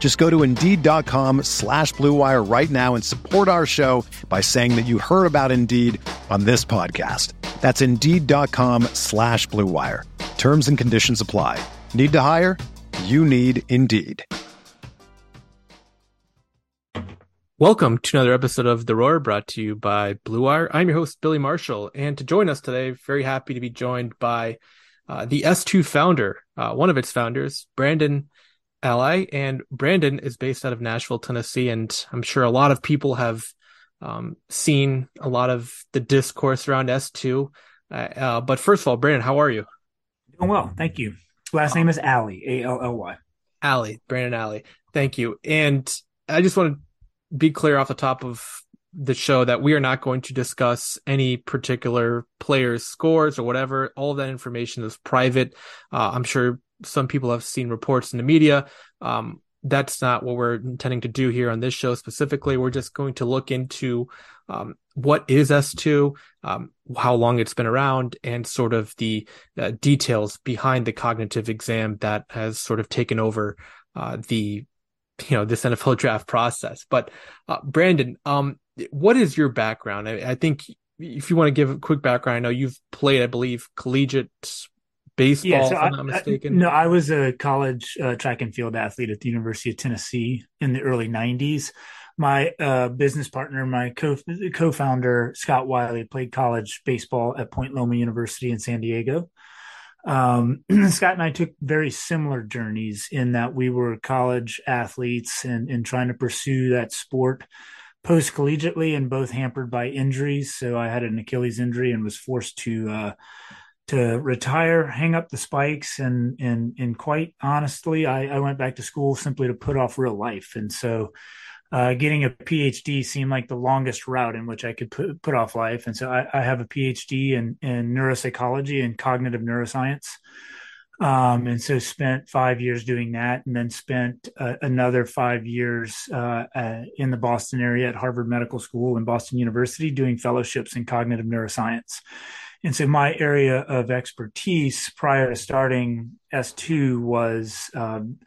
Just go to Indeed.com slash BlueWire right now and support our show by saying that you heard about Indeed on this podcast. That's Indeed.com slash BlueWire. Terms and conditions apply. Need to hire? You need Indeed. Welcome to another episode of The Roar brought to you by Blue Wire. I'm your host, Billy Marshall. And to join us today, very happy to be joined by uh, the S2 founder, uh, one of its founders, Brandon Ally. And Brandon is based out of Nashville, Tennessee. And I'm sure a lot of people have um, seen a lot of the discourse around S2. Uh, uh, but first of all, Brandon, how are you? Doing well. Thank you. Last name is Ally, A L L Y. Ally, Brandon Ally. Thank you. And I just want to be clear off the top of the show that we are not going to discuss any particular player's scores or whatever. All that information is private. Uh, I'm sure some people have seen reports in the media. Um, that's not what we're intending to do here on this show specifically. We're just going to look into um, what is S2, um, how long it's been around, and sort of the uh, details behind the cognitive exam that has sort of taken over uh, the you know this NFL draft process. But uh, Brandon, um, what is your background? I, I, think if you want to give a quick background, I know you've played, I believe, collegiate baseball. Yeah, so if I'm not mistaken. I, no, I was a college uh, track and field athlete at the University of Tennessee in the early '90s. My uh, business partner, my co co-founder Scott Wylie, played college baseball at Point Loma University in San Diego. Um, Scott and I took very similar journeys in that we were college athletes and, and trying to pursue that sport post collegiately and both hampered by injuries. So I had an Achilles injury and was forced to, uh, to retire, hang up the spikes, and and and quite honestly, I, I went back to school simply to put off real life. And so, uh, getting a PhD seemed like the longest route in which I could put, put off life. And so I, I have a PhD in, in neuropsychology and cognitive neuroscience. Um, and so spent five years doing that and then spent uh, another five years uh, uh, in the Boston area at Harvard Medical School and Boston University doing fellowships in cognitive neuroscience. And so my area of expertise prior to starting S2 was um,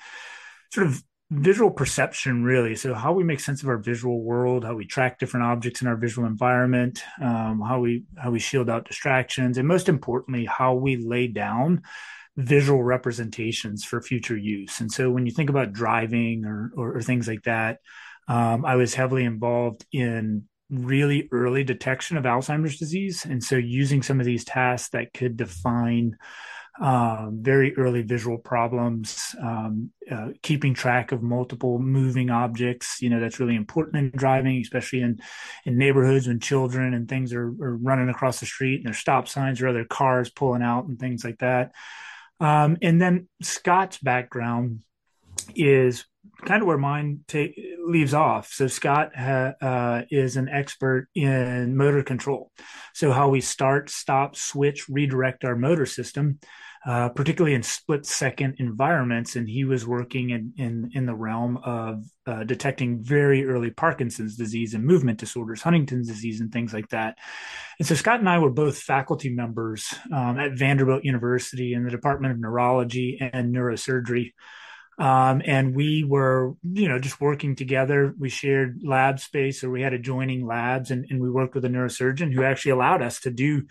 sort of visual perception really. So how we make sense of our visual world how we track different objects in our visual environment um, how we how we shield out distractions and most importantly how we lay down visual representations for future use. And so when you think about driving or or, or things like that um, i was heavily involved in really early detection of alzheimer's disease and so using some of these tasks that could define um, very early visual problems, um, uh, keeping track of multiple moving objects. You know, that's really important in driving, especially in, in neighborhoods when children and things are, are running across the street and there's stop signs or other cars pulling out and things like that. Um, and then Scott's background is kind of where mine take, leaves off. So Scott ha, uh, is an expert in motor control. So how we start, stop, switch, redirect our motor system, uh, particularly in split second environments. And he was working in, in, in the realm of uh, detecting very early Parkinson's disease and movement disorders, Huntington's disease and things like that. And so Scott and I were both faculty members um, at Vanderbilt University in the Department of Neurology and Neurosurgery. Um, and we were, you know, just working together. We shared lab space or we had adjoining labs and, and we worked with a neurosurgeon who actually allowed us to do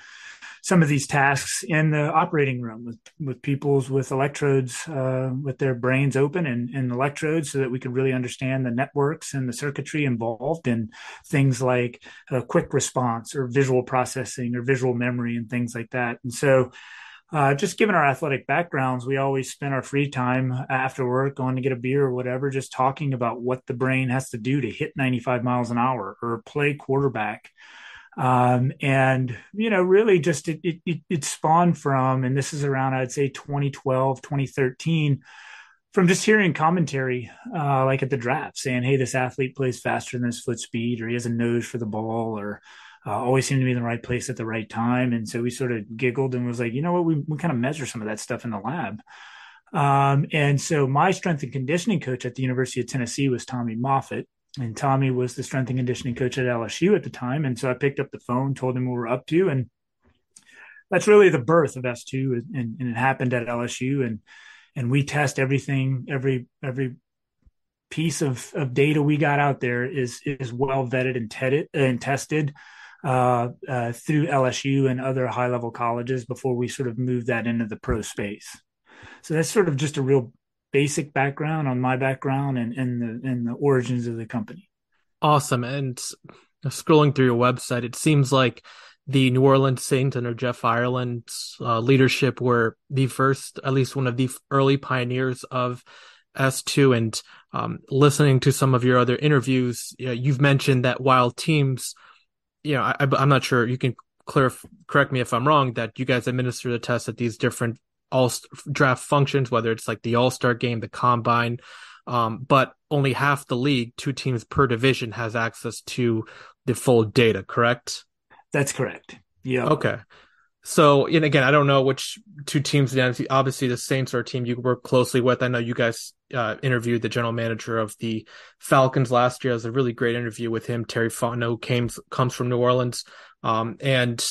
some of these tasks in the operating room with, with people's with electrodes uh, with their brains open and, and electrodes so that we could really understand the networks and the circuitry involved in things like a quick response or visual processing or visual memory and things like that and so uh, just given our athletic backgrounds, we always spend our free time after work going to get a beer or whatever, just talking about what the brain has to do to hit 95 miles an hour or play quarterback. Um, and, you know, really just it, it, it spawned from, and this is around, I'd say 2012, 2013, from just hearing commentary, uh, like at the draft saying, Hey, this athlete plays faster than his foot speed, or he has a nose for the ball, or, uh, always seemed to be in the right place at the right time. And so we sort of giggled and was like, you know what, we, we kind of measure some of that stuff in the lab. Um, and so my strength and conditioning coach at the University of Tennessee was Tommy Moffitt and Tommy was the strength and conditioning coach at LSU at the time. And so I picked up the phone, told him what we were up to, and that's really the birth of S2. And, and it happened at LSU, and and we test everything, every every piece of, of data we got out there is is well vetted and, tedded, and tested uh, uh, through LSU and other high level colleges before we sort of move that into the pro space. So that's sort of just a real basic background on my background and, and the and the origins of the company. Awesome. And scrolling through your website, it seems like the New Orleans Saints under Jeff Ireland's uh, leadership were the first, at least one of the early pioneers of S2. And um, listening to some of your other interviews, you know, you've mentioned that while teams, you know, I, am not sure you can clear, correct me if I'm wrong, that you guys administer the test at these different all draft functions, whether it's like the All Star game, the combine. Um, but only half the league, two teams per division, has access to the full data. Correct? That's correct. Yeah. Okay. So, and again, I don't know which two teams. Obviously, the Saints are a team you work closely with. I know you guys uh, interviewed the general manager of the Falcons last year. It was a really great interview with him. Terry Fontenot who came comes from New Orleans, um, and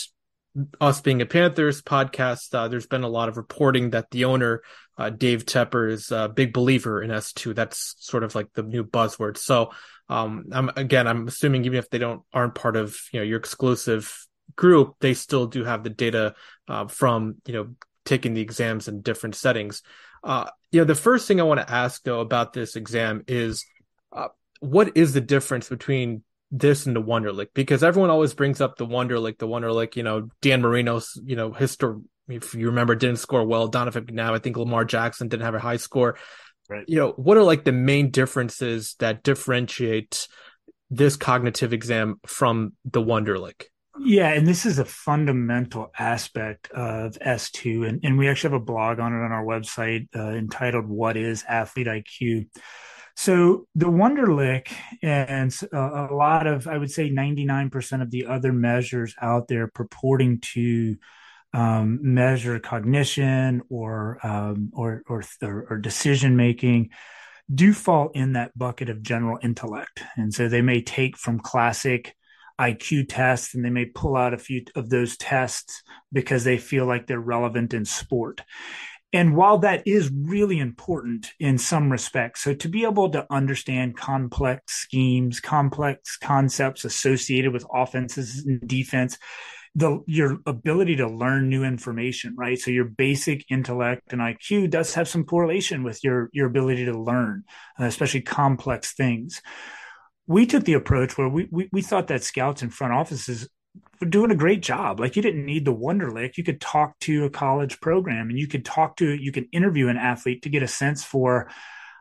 us being a Panthers podcast, uh, there's been a lot of reporting that the owner, uh, Dave Tepper, is a big believer in S2. That's sort of like the new buzzword. So, um, I'm again, I'm assuming even if they don't aren't part of you know your exclusive group, they still do have the data uh, from you know taking the exams in different settings. Uh, you know, the first thing I want to ask though about this exam is, uh, what is the difference between this and the Wonderlic because everyone always brings up the Wonderlic, the Wonderlic, you know, Dan Marino's, you know, history. If you remember, didn't score well. Donovan now, I think Lamar Jackson didn't have a high score. Right. You know, what are like the main differences that differentiate this cognitive exam from the Wonderlic? Yeah, and this is a fundamental aspect of S2. And, and we actually have a blog on it on our website uh, entitled What is Athlete IQ? So the Wonderlic and a, a lot of, I would say 99% of the other measures out there purporting to um, measure cognition or, um, or, or, or decision making do fall in that bucket of general intellect. And so they may take from classic IQ tests and they may pull out a few of those tests because they feel like they're relevant in sport. And while that is really important in some respects, so to be able to understand complex schemes, complex concepts associated with offenses and defense, the your ability to learn new information, right? So your basic intellect and IQ does have some correlation with your your ability to learn, especially complex things. We took the approach where we, we we thought that scouts and front offices were doing a great job. Like you didn't need the Wonderlic. You could talk to a college program and you could talk to, you can interview an athlete to get a sense for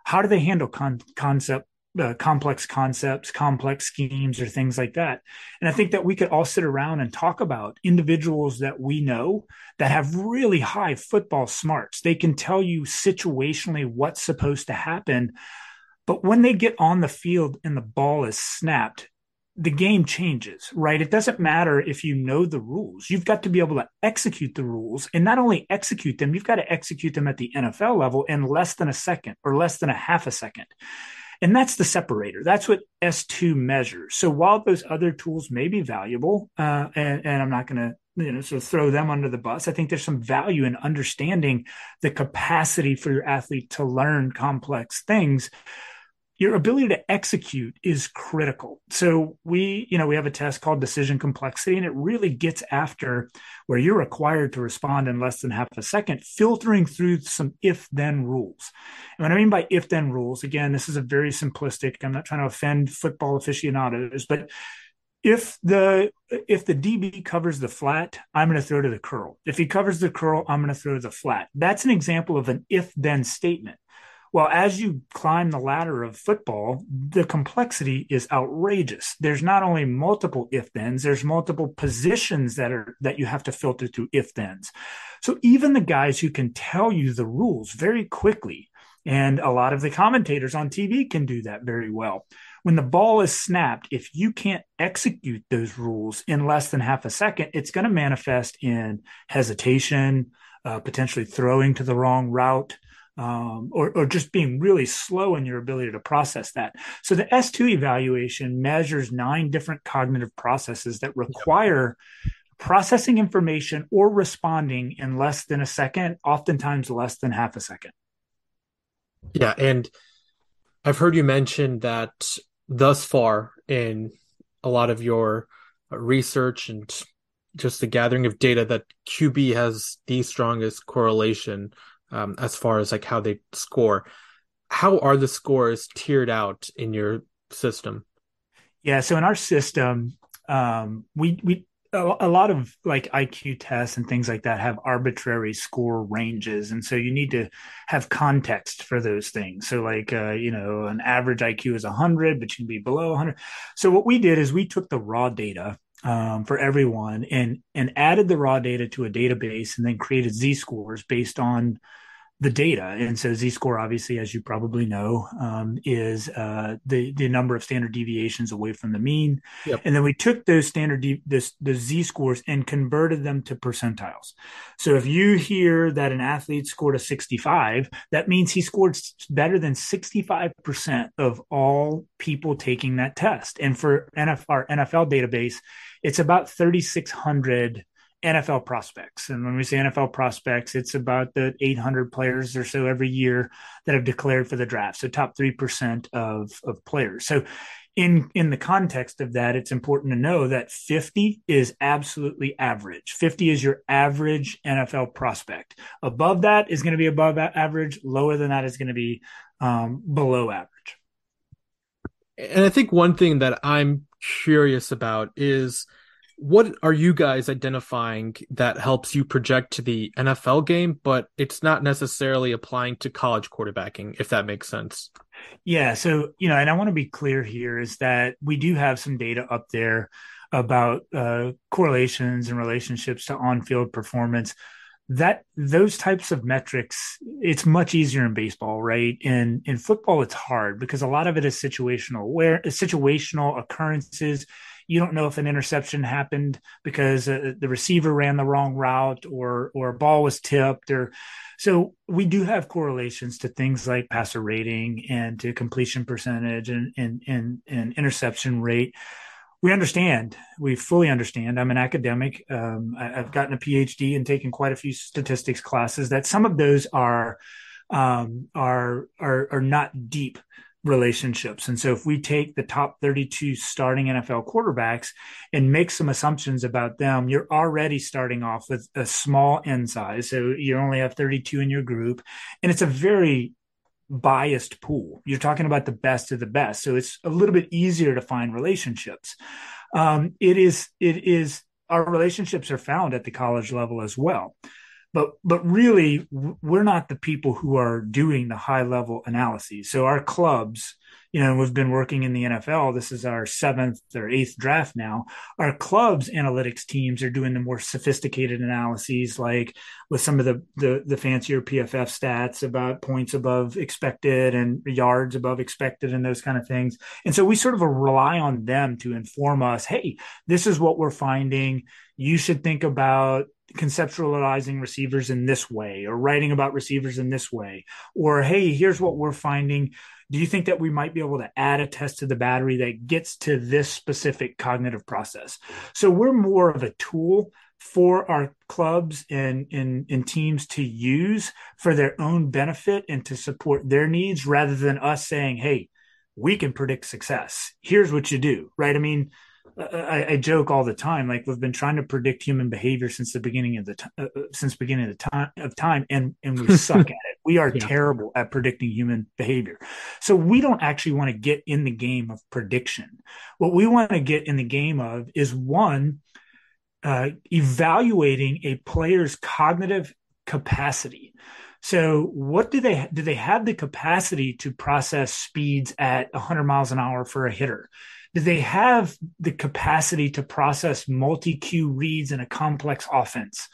how do they handle con- concept, uh, complex concepts, complex schemes, or things like that. And I think that we could all sit around and talk about individuals that we know that have really high football smarts. They can tell you situationally what's supposed to happen. But when they get on the field and the ball is snapped, the game changes, right? It doesn't matter if you know the rules. You've got to be able to execute the rules and not only execute them, you've got to execute them at the NFL level in less than a second or less than a half a second. And that's the separator. That's what S2 measures. So while those other tools may be valuable, uh, and, and I'm not going to you know, sort of throw them under the bus. I think there's some value in understanding the capacity for your athlete to learn complex things your ability to execute is critical. So we, you know, we have a test called decision complexity, and it really gets after where you're required to respond in less than half a second, filtering through some if then rules. And what I mean by if then rules, again, this is a very simplistic, I'm not trying to offend football aficionados, but if the if the DB covers the flat, I'm going to throw to the curl. If he covers the curl, I'm going to throw to the flat. That's an example of an if then statement. Well, as you climb the ladder of football, the complexity is outrageous. There's not only multiple if thens, there's multiple positions that are that you have to filter through if thens. So even the guys who can tell you the rules very quickly, and a lot of the commentators on TV can do that very well. When the ball is snapped, if you can't execute those rules in less than half a second, it's going to manifest in hesitation, uh, potentially throwing to the wrong route um, or, or just being really slow in your ability to process that. So the S2 evaluation measures nine different cognitive processes that require yep. processing information or responding in less than a second, oftentimes less than half a second. Yeah. And I've heard you mention that thus far in a lot of your research and just the gathering of data that QB has the strongest correlation um, as far as like how they score. How are the scores tiered out in your system? Yeah, so in our system, um, we we a lot of like IQ tests and things like that have arbitrary score ranges, and so you need to have context for those things. So, like uh, you know, an average IQ is 100, but you can be below 100. So, what we did is we took the raw data um, for everyone and and added the raw data to a database, and then created Z scores based on the data. And so z-score, obviously, as you probably know, um, is uh, the the number of standard deviations away from the mean. Yep. And then we took those standard de- this the z-scores and converted them to percentiles. So if you hear that an athlete scored a 65, that means he scored better than 65% of all people taking that test. And for NF, our NFL database, it's about 3,600 NFL prospects. And when we say NFL prospects, it's about the 800 players or so every year that have declared for the draft. So top 3% of, of players. So in, in the context of that, it's important to know that 50 is absolutely average. 50 is your average NFL prospect. Above that is going to be above average. Lower than that is going to be um, below average. And I think one thing that I'm curious about is – what are you guys identifying that helps you project to the NFL game, but it's not necessarily applying to college quarterbacking, if that makes sense? Yeah. So, you know, and I want to be clear here is that we do have some data up there about uh, correlations and relationships to on field performance. That those types of metrics, it's much easier in baseball, right? In in football, it's hard because a lot of it is situational, where situational occurrences you don't know if an interception happened because uh, the receiver ran the wrong route or or a ball was tipped or so we do have correlations to things like passer rating and to completion percentage and and and, and interception rate. We understand. We fully understand. I'm an academic. Um, I, have gotten a phd and taken quite a few statistics classes that some of those are um, are are are not deep relationships. And so if we take the top 32 starting NFL quarterbacks and make some assumptions about them, you're already starting off with a small n size. So you only have 32 in your group. And it's a very biased pool. You're talking about the best of the best. So it's a little bit easier to find relationships. Um, it is, it is, our relationships are found at the college level as well but but really we're not the people who are doing the high level analyses. So our clubs you know we've been working in the nfl this is our seventh or eighth draft now. Our clubs analytics teams are doing the more sophisticated analyses like with some of the the, the fancier pff stats about points above expected and yards above expected and those kind of things. And so we sort of rely on them to inform us hey this is what we're finding. You should think about conceptualizing receivers in this way or writing about receivers in this way or hey here's what we're finding do you think that we might be able to add a test to the battery that gets to this specific cognitive process so we're more of a tool for our clubs and, and, and teams to use for their own benefit and to support their needs rather than us saying hey we can predict success. Here's what you do, right? I mean, I, I, joke all the time, like we've been trying to predict human behavior since the beginning of the t- uh, uh, since beginning of the time of time, and and we suck at it. We are yeah. terrible at predicting human behavior. So we don't actually want to get in the game of prediction. What we want to get in the game of is one, uh, evaluating a player's cognitive capacity. So, what do they do? They have the capacity to process speeds at 100 miles an hour for a hitter. Do they have the capacity to process multi cue reads in a complex offense?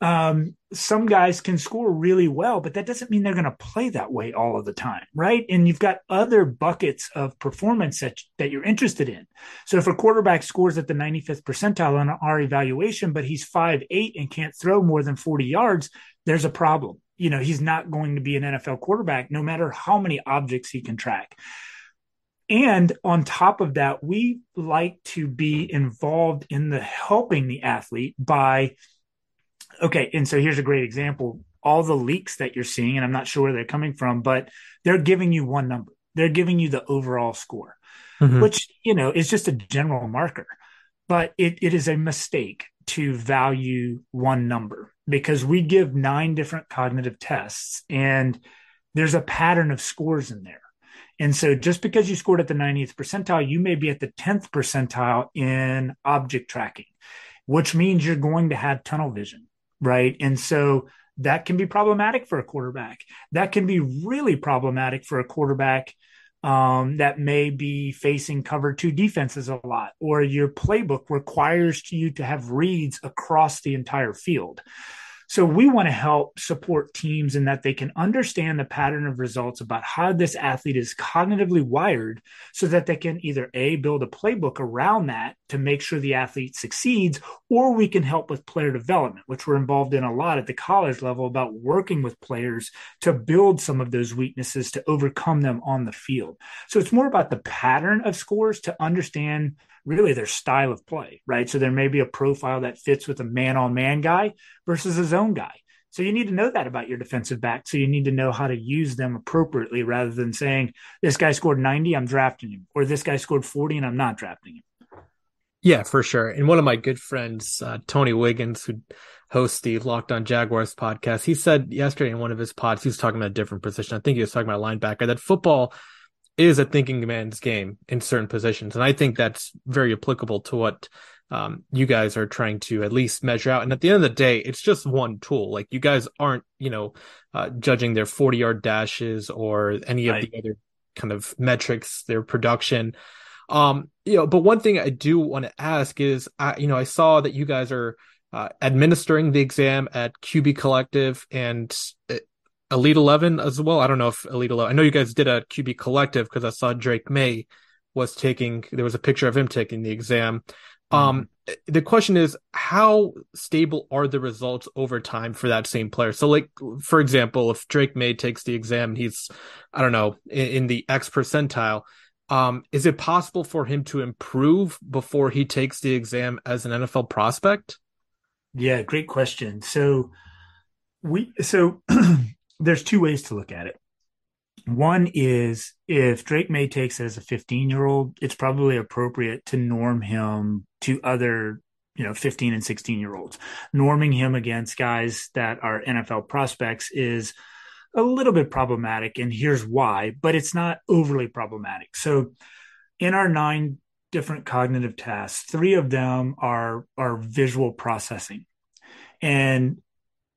Um, some guys can score really well, but that doesn't mean they're going to play that way all of the time, right? And you've got other buckets of performance that, that you're interested in. So if a quarterback scores at the 95th percentile on our evaluation, but he's five eight and can't throw more than 40 yards, there's a problem. You know, he's not going to be an NFL quarterback, no matter how many objects he can track. And on top of that, we like to be involved in the helping the athlete by okay, and so here's a great example. All the leaks that you're seeing, and I'm not sure where they're coming from, but they're giving you one number. They're giving you the overall score, mm-hmm. which, you know, is just a general marker. But it, it is a mistake to value one number because we give nine different cognitive tests and there's a pattern of scores in there. And so just because you scored at the 90th percentile, you may be at the 10th percentile in object tracking, which means you're going to have tunnel vision right? And so that can be problematic for a quarterback. That can be really problematic for a quarterback um, that may be facing cover two defenses a lot, or your playbook requires you to have reads across the entire field. So we want to help support teams in that they can understand the pattern of results about how this athlete is cognitively wired so that they can either A, build a playbook around that to make sure the athlete succeeds, or we can help with player development, which we're involved in a lot at the college level about working with players to build some of those weaknesses to overcome them on the field. So it's more about the pattern of scores to understand really their style of play, right? So there may be a profile that fits with a man on man guy versus a zone guy. So you need to know that about your defensive back. So you need to know how to use them appropriately rather than saying, this guy scored 90, I'm drafting him, or this guy scored 40 and I'm not drafting him. Yeah, for sure. And one of my good friends, uh, Tony Wiggins, who hosts the Locked On Jaguars podcast, he said yesterday in one of his pods, he was talking about a different position. I think he was talking about linebacker, that football – is a thinking man's game in certain positions. And I think that's very applicable to what um, you guys are trying to at least measure out. And at the end of the day, it's just one tool. Like you guys aren't, you know, uh, judging their 40 yard dashes or any of the other kind of metrics, their production. Um, you know, but one thing I do want to ask is, I, you know, I saw that you guys are uh, administering the exam at QB Collective, and Elite Eleven as well. I don't know if Elite Eleven. I know you guys did a QB collective because I saw Drake Maye was taking. There was a picture of him taking the exam. Mm-hmm. Um, the question is, how stable are the results over time for that same player? So, like for example, if Drake Maye takes the exam, he's I don't know in, in the X percentile. Um, is it possible for him to improve before he takes the exam as an NFL prospect? Yeah, great question. So we so there's two ways to look at it. One is if Drake Maye takes it as a 15 year old, it's probably appropriate to norm him to other, you know, 15 and 16 year olds. Norming him against guys that are NFL prospects is a little bit problematic. And here's why, but it's not overly problematic. So in our nine different cognitive tasks, three of them are, are visual processing. And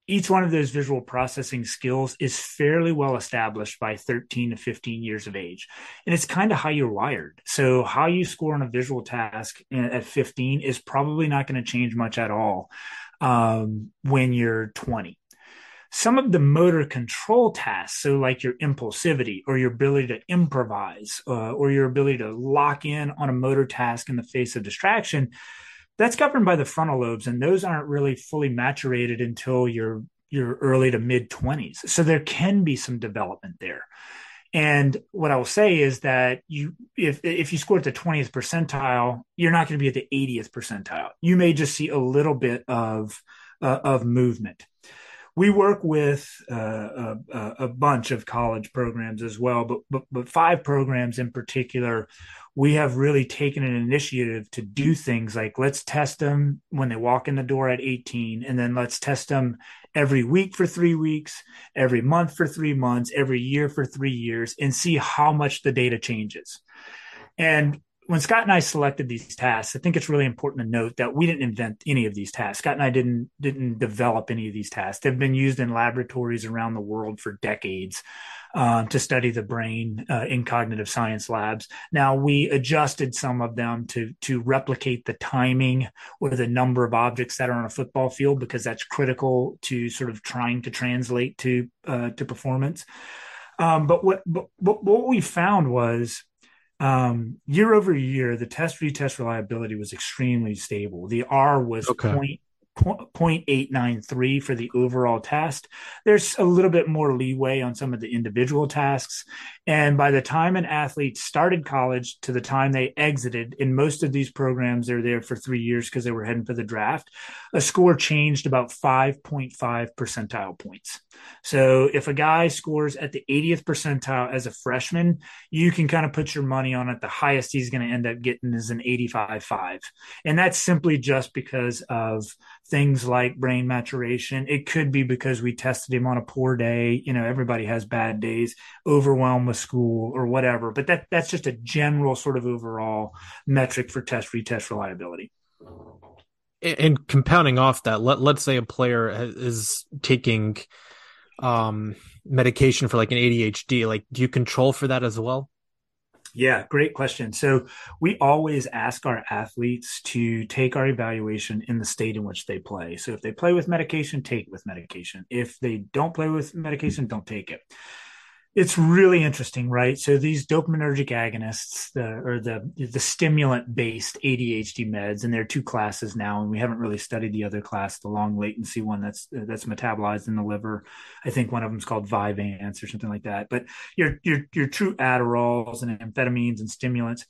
each one of those visual processing skills is fairly well established by 13 to 15 years of age. And it's kind of how you're wired. So, how you score on a visual task at 15 is probably not going to change much at all um, when you're 20. Some of the motor control tasks, so like your impulsivity or your ability to improvise uh, or your ability to lock in on a motor task in the face of distraction, that's governed by the frontal lobes, and those aren't really fully maturated until your your early to mid 20s. So there can be some development there. And what I will say is that you, if if you score at the 20th percentile, you're not going to be at the 80th percentile. You may just see a little bit of uh, of movement. We work with uh, a, a, bunch of college programs as well, but, but but five programs in particular, we have really taken an initiative to do things like let's test them when they walk in the door at 18, and then let's test them every week for three weeks, every month for three months, every year for three years, and see how much the data changes. And when Scott and I selected these tasks, I think it's really important to note that we didn't invent any of these tasks. Scott and I didn't didn't develop any of these tasks. They've been used in laboratories around the world for decades um, to study the brain uh, in cognitive science labs. Now we adjusted some of them to to replicate the timing or the number of objects that are on a football field because that's critical to sort of trying to translate to uh, to performance. Um, but what but, but what we found was um, year over year, the test retest reliability was extremely stable. The R was okay. point 0.893 for the overall test. There's a little bit more leeway on some of the individual tasks. And by the time an athlete started college to the time they exited, in most of these programs, they're there for three years because they were heading for the draft, a score changed about 5.5 percentile points. So if a guy scores at the 80th percentile as a freshman, you can kind of put your money on it. The highest he's going to end up getting is an 85.5. And that's simply just because of things like brain maturation. It could be because we tested him on a poor day. You know, everybody has bad days, overwhelmed with school or whatever. But that that's just a general sort of overall metric for test retest reliability. And compounding off that, let let's say a player is taking um medication for like an ADHD, like do you control for that as well? Yeah, great question. So we always ask our athletes to take our evaluation in the state in which they play. So if they play with medication, take it with medication. If they don't play with medication, don't take it it's really interesting, right? So these dopaminergic agonists, the or the the stimulant based ADHD meds, and there are two classes now, and we haven't really studied the other class, the long latency one that's that's metabolized in the liver. I think one of them is called Vyvanse or something like that. But your your your true Adderalls and amphetamines and stimulants,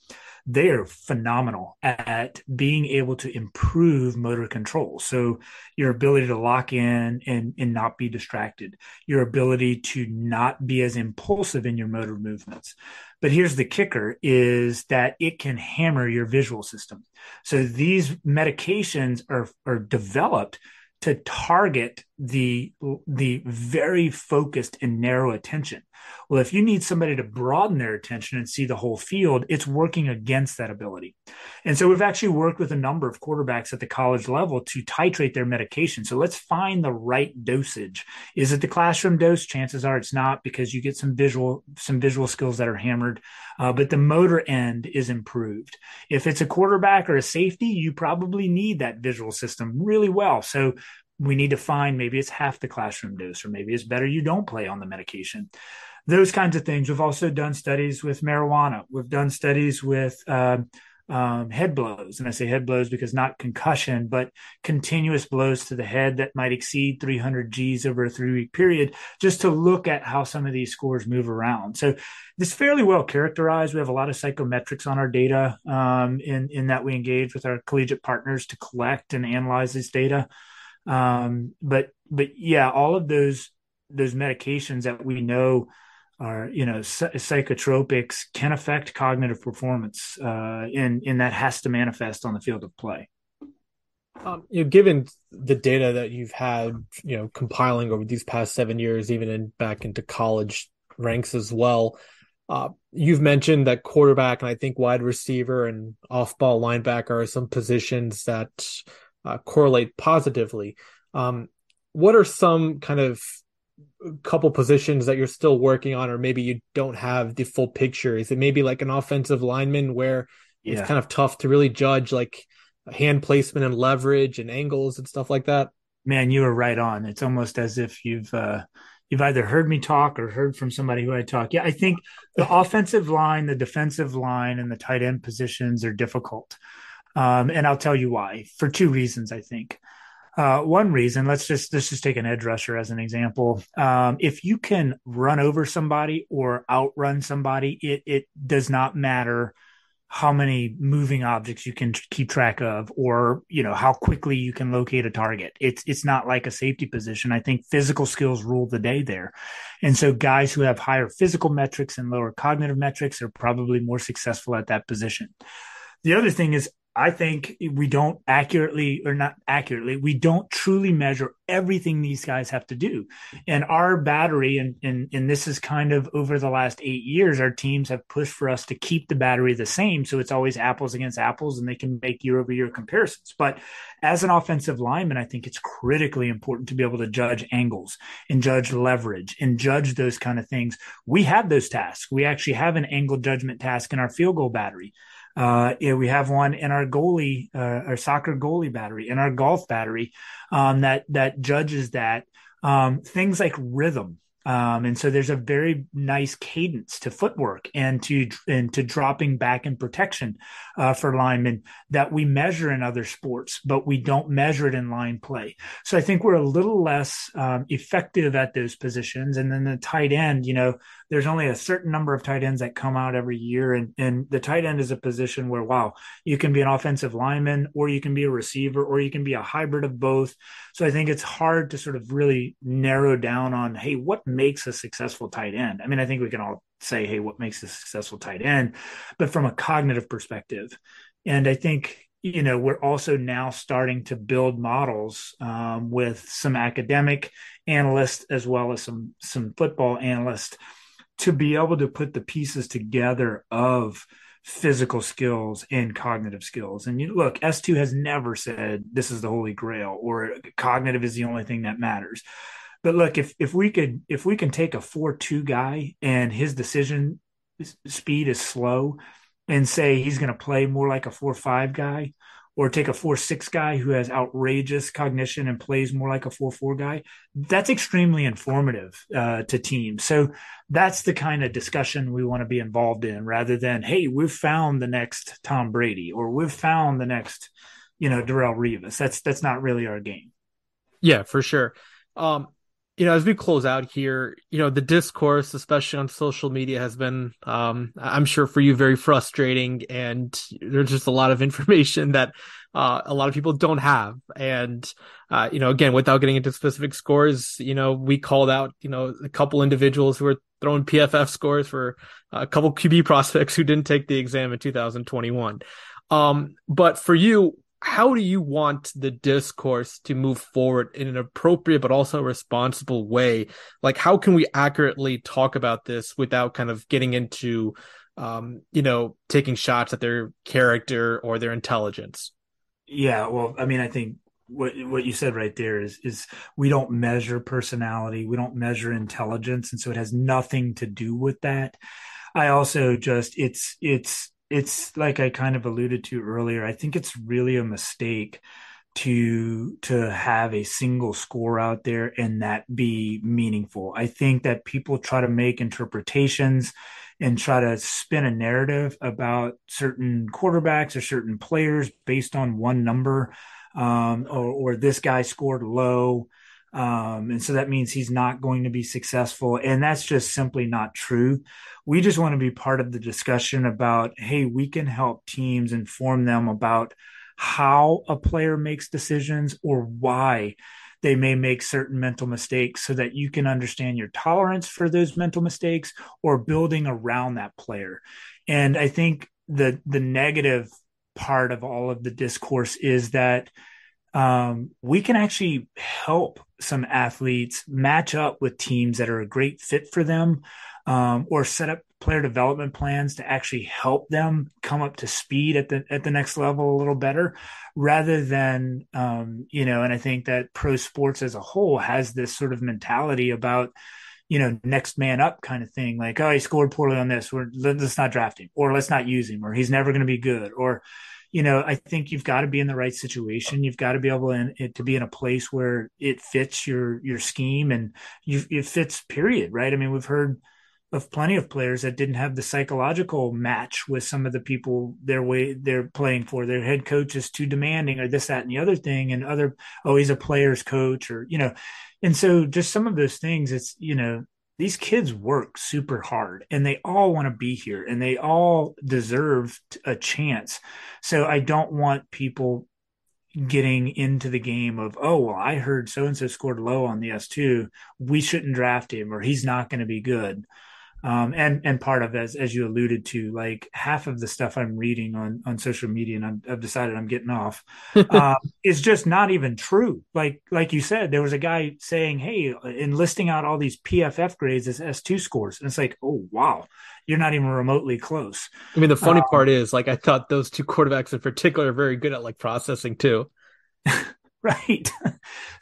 they are phenomenal at being able to improve motor control. So your ability to lock in and, and not be distracted, your ability to not be as impulsive in your motor movements. But here's the kicker is that it can hammer your visual system. So these medications are, are developed to target the the very focused and narrow attention. Well, if you need somebody to broaden their attention and see the whole field, it's working against that ability. And so we've actually worked with a number of quarterbacks at the college level to titrate their medication. So let's find the right dosage. Is it the classroom dose? Chances are it's not because you get some visual some visual skills that are hammered, uh, but the motor end is improved. If it's a quarterback or a safety, you probably need that visual system really well. So we need to find maybe it's half the classroom dose, or maybe it's better you don't play on the medication. Those kinds of things. We've also done studies with marijuana. We've done studies with uh, um, head blows. And I say head blows because not concussion, but continuous blows to the head that might exceed 300 Gs over a three week period, just to look at how some of these scores move around. So it's fairly well characterized. We have a lot of psychometrics on our data um, in, in that we engage with our collegiate partners to collect and analyze this data. Um, but but yeah, all of those those medications that we know are you know psychotropics can affect cognitive performance, uh, and and that has to manifest on the field of play. Um, you know, given the data that you've had, you know, compiling over these past seven years, even in back into college ranks as well, uh, you've mentioned that quarterback and I think wide receiver and off-ball linebacker are some positions that uh, correlate positively. Um, what are some kind of couple positions that you're still working on, or maybe you don't have the full picture? Is it maybe like an offensive lineman where yeah. it's kind of tough to really judge like hand placement and leverage and angles and stuff like that? Man, you were right on. It's almost as if you've uh, you've either heard me talk or heard from somebody who I talk. Yeah, I think the offensive line, the defensive line, and the tight end positions are difficult. Um, and I'll tell you why for two reasons, I think. Uh, one reason, let's just let's just take an edge rusher as an example. Um, if you can run over somebody or outrun somebody, it it does not matter how many moving objects you can keep track of or you know how quickly you can locate a target. It's it's not like a safety position. I think physical skills rule the day there. And so guys who have higher physical metrics and lower cognitive metrics are probably more successful at that position. The other thing is I think we don't accurately or not accurately, we don't truly measure everything these guys have to do. And our battery, and, and, and this is kind of over the last eight years, our teams have pushed for us to keep the battery the same. So it's always apples against apples and they can make year over year comparisons. But as an offensive lineman, I think it's critically important to be able to judge angles and judge leverage and judge those kind of things. We have those tasks. We actually have an angle judgment task in our field goal battery. Uh, yeah, we have one in our goalie, uh, our soccer goalie battery, in our golf battery, um, that that judges that. Um, things like rhythm, um, and so there's a very nice cadence to footwork and to and to dropping back in protection uh, for linemen that we measure in other sports, but we don't measure it in line play. So I think we're a little less um, effective at those positions. And then the tight end, you know, there's only a certain number of tight ends that come out every year, and and the tight end is a position where wow, you can be an offensive lineman, or you can be a receiver, or you can be a hybrid of both. So I think it's hard to sort of really narrow down on hey, what makes a successful tight end? I mean, I think we can all say, hey, what makes a successful tight end? But from a cognitive perspective, and I think you know we're also now starting to build models um, with some academic analysts as well as some some football analysts to be able to put the pieces together of physical skills and cognitive skills. And you look, S2 has never said this is the holy grail or cognitive is the only thing that matters. But look, if if we could if we can take a four two guy and his decision speed is slow, and say he's going to play more like a four five guy, or take a four six guy who has outrageous cognition and plays more like a four four guy, that's extremely informative uh, to teams. So that's the kind of discussion we want to be involved in, rather than hey, we've found the next Tom Brady or we've found the next, you know, Darrelle Revis. That's that's not really our game. Yeah, for sure. Um, you know, as we close out here, you know, the discourse, especially on social media, has been, um, I'm sure for you, very frustrating. And there's just a lot of information that uh, a lot of people don't have. And, uh, you know, again, without getting into specific scores, you know, we called out, you know, a couple individuals who were throwing PFF scores for a couple QB prospects who didn't take the exam in 2021. Um, but for you, how do you want the discourse to move forward in an appropriate but also responsible way? Like how can we accurately talk about this without kind of getting into um you know taking shots at their character or their intelligence? Yeah well i mean i think what what you said right there is is we don't measure personality we don't measure intelligence and so it has nothing to do with that. I also just it's it's it's like I kind of alluded to earlier. I think it's really a mistake to to have a single score out there and that be meaningful. I think that people try to make interpretations and try to spin a narrative about certain quarterbacks or certain players based on one number um, or, or this guy scored low um, and so that means he's not going to be successful. And that's just simply not true. We just want to be part of the discussion about, hey, we can help teams inform them about how a player makes decisions or why they may make certain mental mistakes so that you can understand your tolerance for those mental mistakes or building around that player. And I think the the negative part of all of the discourse is that um, we can actually help some athletes match up with teams that are a great fit for them um, or set up player development plans to actually help them come up to speed at the at the next level a little better rather than um, you know and i think that pro sports as a whole has this sort of mentality about you know next man up kind of thing. Like oh he scored poorly on this. We're let's not draft him or let's not use him or he's never going to be good or you know, I think you've got to be in the right situation. You've got to be able to, to be in a place where it fits your your scheme and you, it fits. Period. Right. I mean, we've heard of plenty of players that didn't have the psychological match with some of the people their way they're playing for. Their head coach is too demanding, or this, that, and the other thing, and other. Oh, he's a player's coach, or you know, and so just some of those things. It's you know these kids work super hard and they all want to be here and they all deserve a chance. So I don't want people getting into the game of, oh, well, I heard so and so scored low on the S2. We shouldn't draft him or he's not going to be good. Um, and and part of as as you alluded to, like half of the stuff I'm reading on on social media, and i have decided I'm getting off, um, is just not even true. Like like you said, there was a guy saying, "Hey," in listing out all these PFF grades as S2 scores, and it's like, oh wow, you're not even remotely close. I mean, the funny um, part is, like, I thought those two quarterbacks in particular are very good at like processing too. right.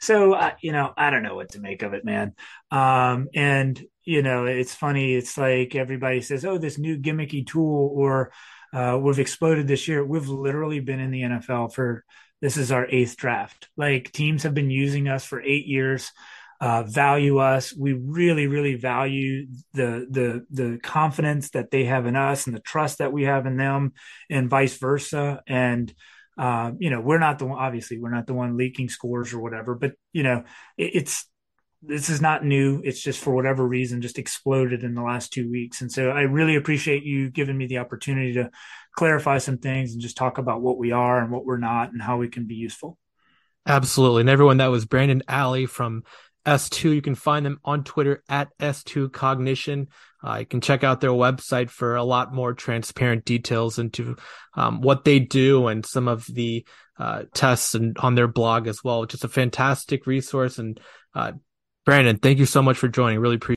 so uh, you know, I don't know what to make of it, man. Um, and you know, it's funny. It's like everybody says, "Oh, this new gimmicky tool," or uh, "We've exploded this year." We've literally been in the NFL for this is our eighth draft. Like teams have been using us for eight years. Uh, value us. We really, really value the the the confidence that they have in us and the trust that we have in them, and vice versa. And uh, you know, we're not the one. Obviously, we're not the one leaking scores or whatever. But you know, it, it's this is not new. It's just for whatever reason just exploded in the last two weeks. And so I really appreciate you giving me the opportunity to clarify some things and just talk about what we are and what we're not and how we can be useful. Absolutely. And everyone, that was Brandon Ally from S2. You can find them on Twitter at S2 Cognition. Uh, you can check out their website for a lot more transparent details into um, what they do and some of the uh, tests and on their blog as well. Just a fantastic resource and uh, Brandon, thank you so much for joining. Really appreciate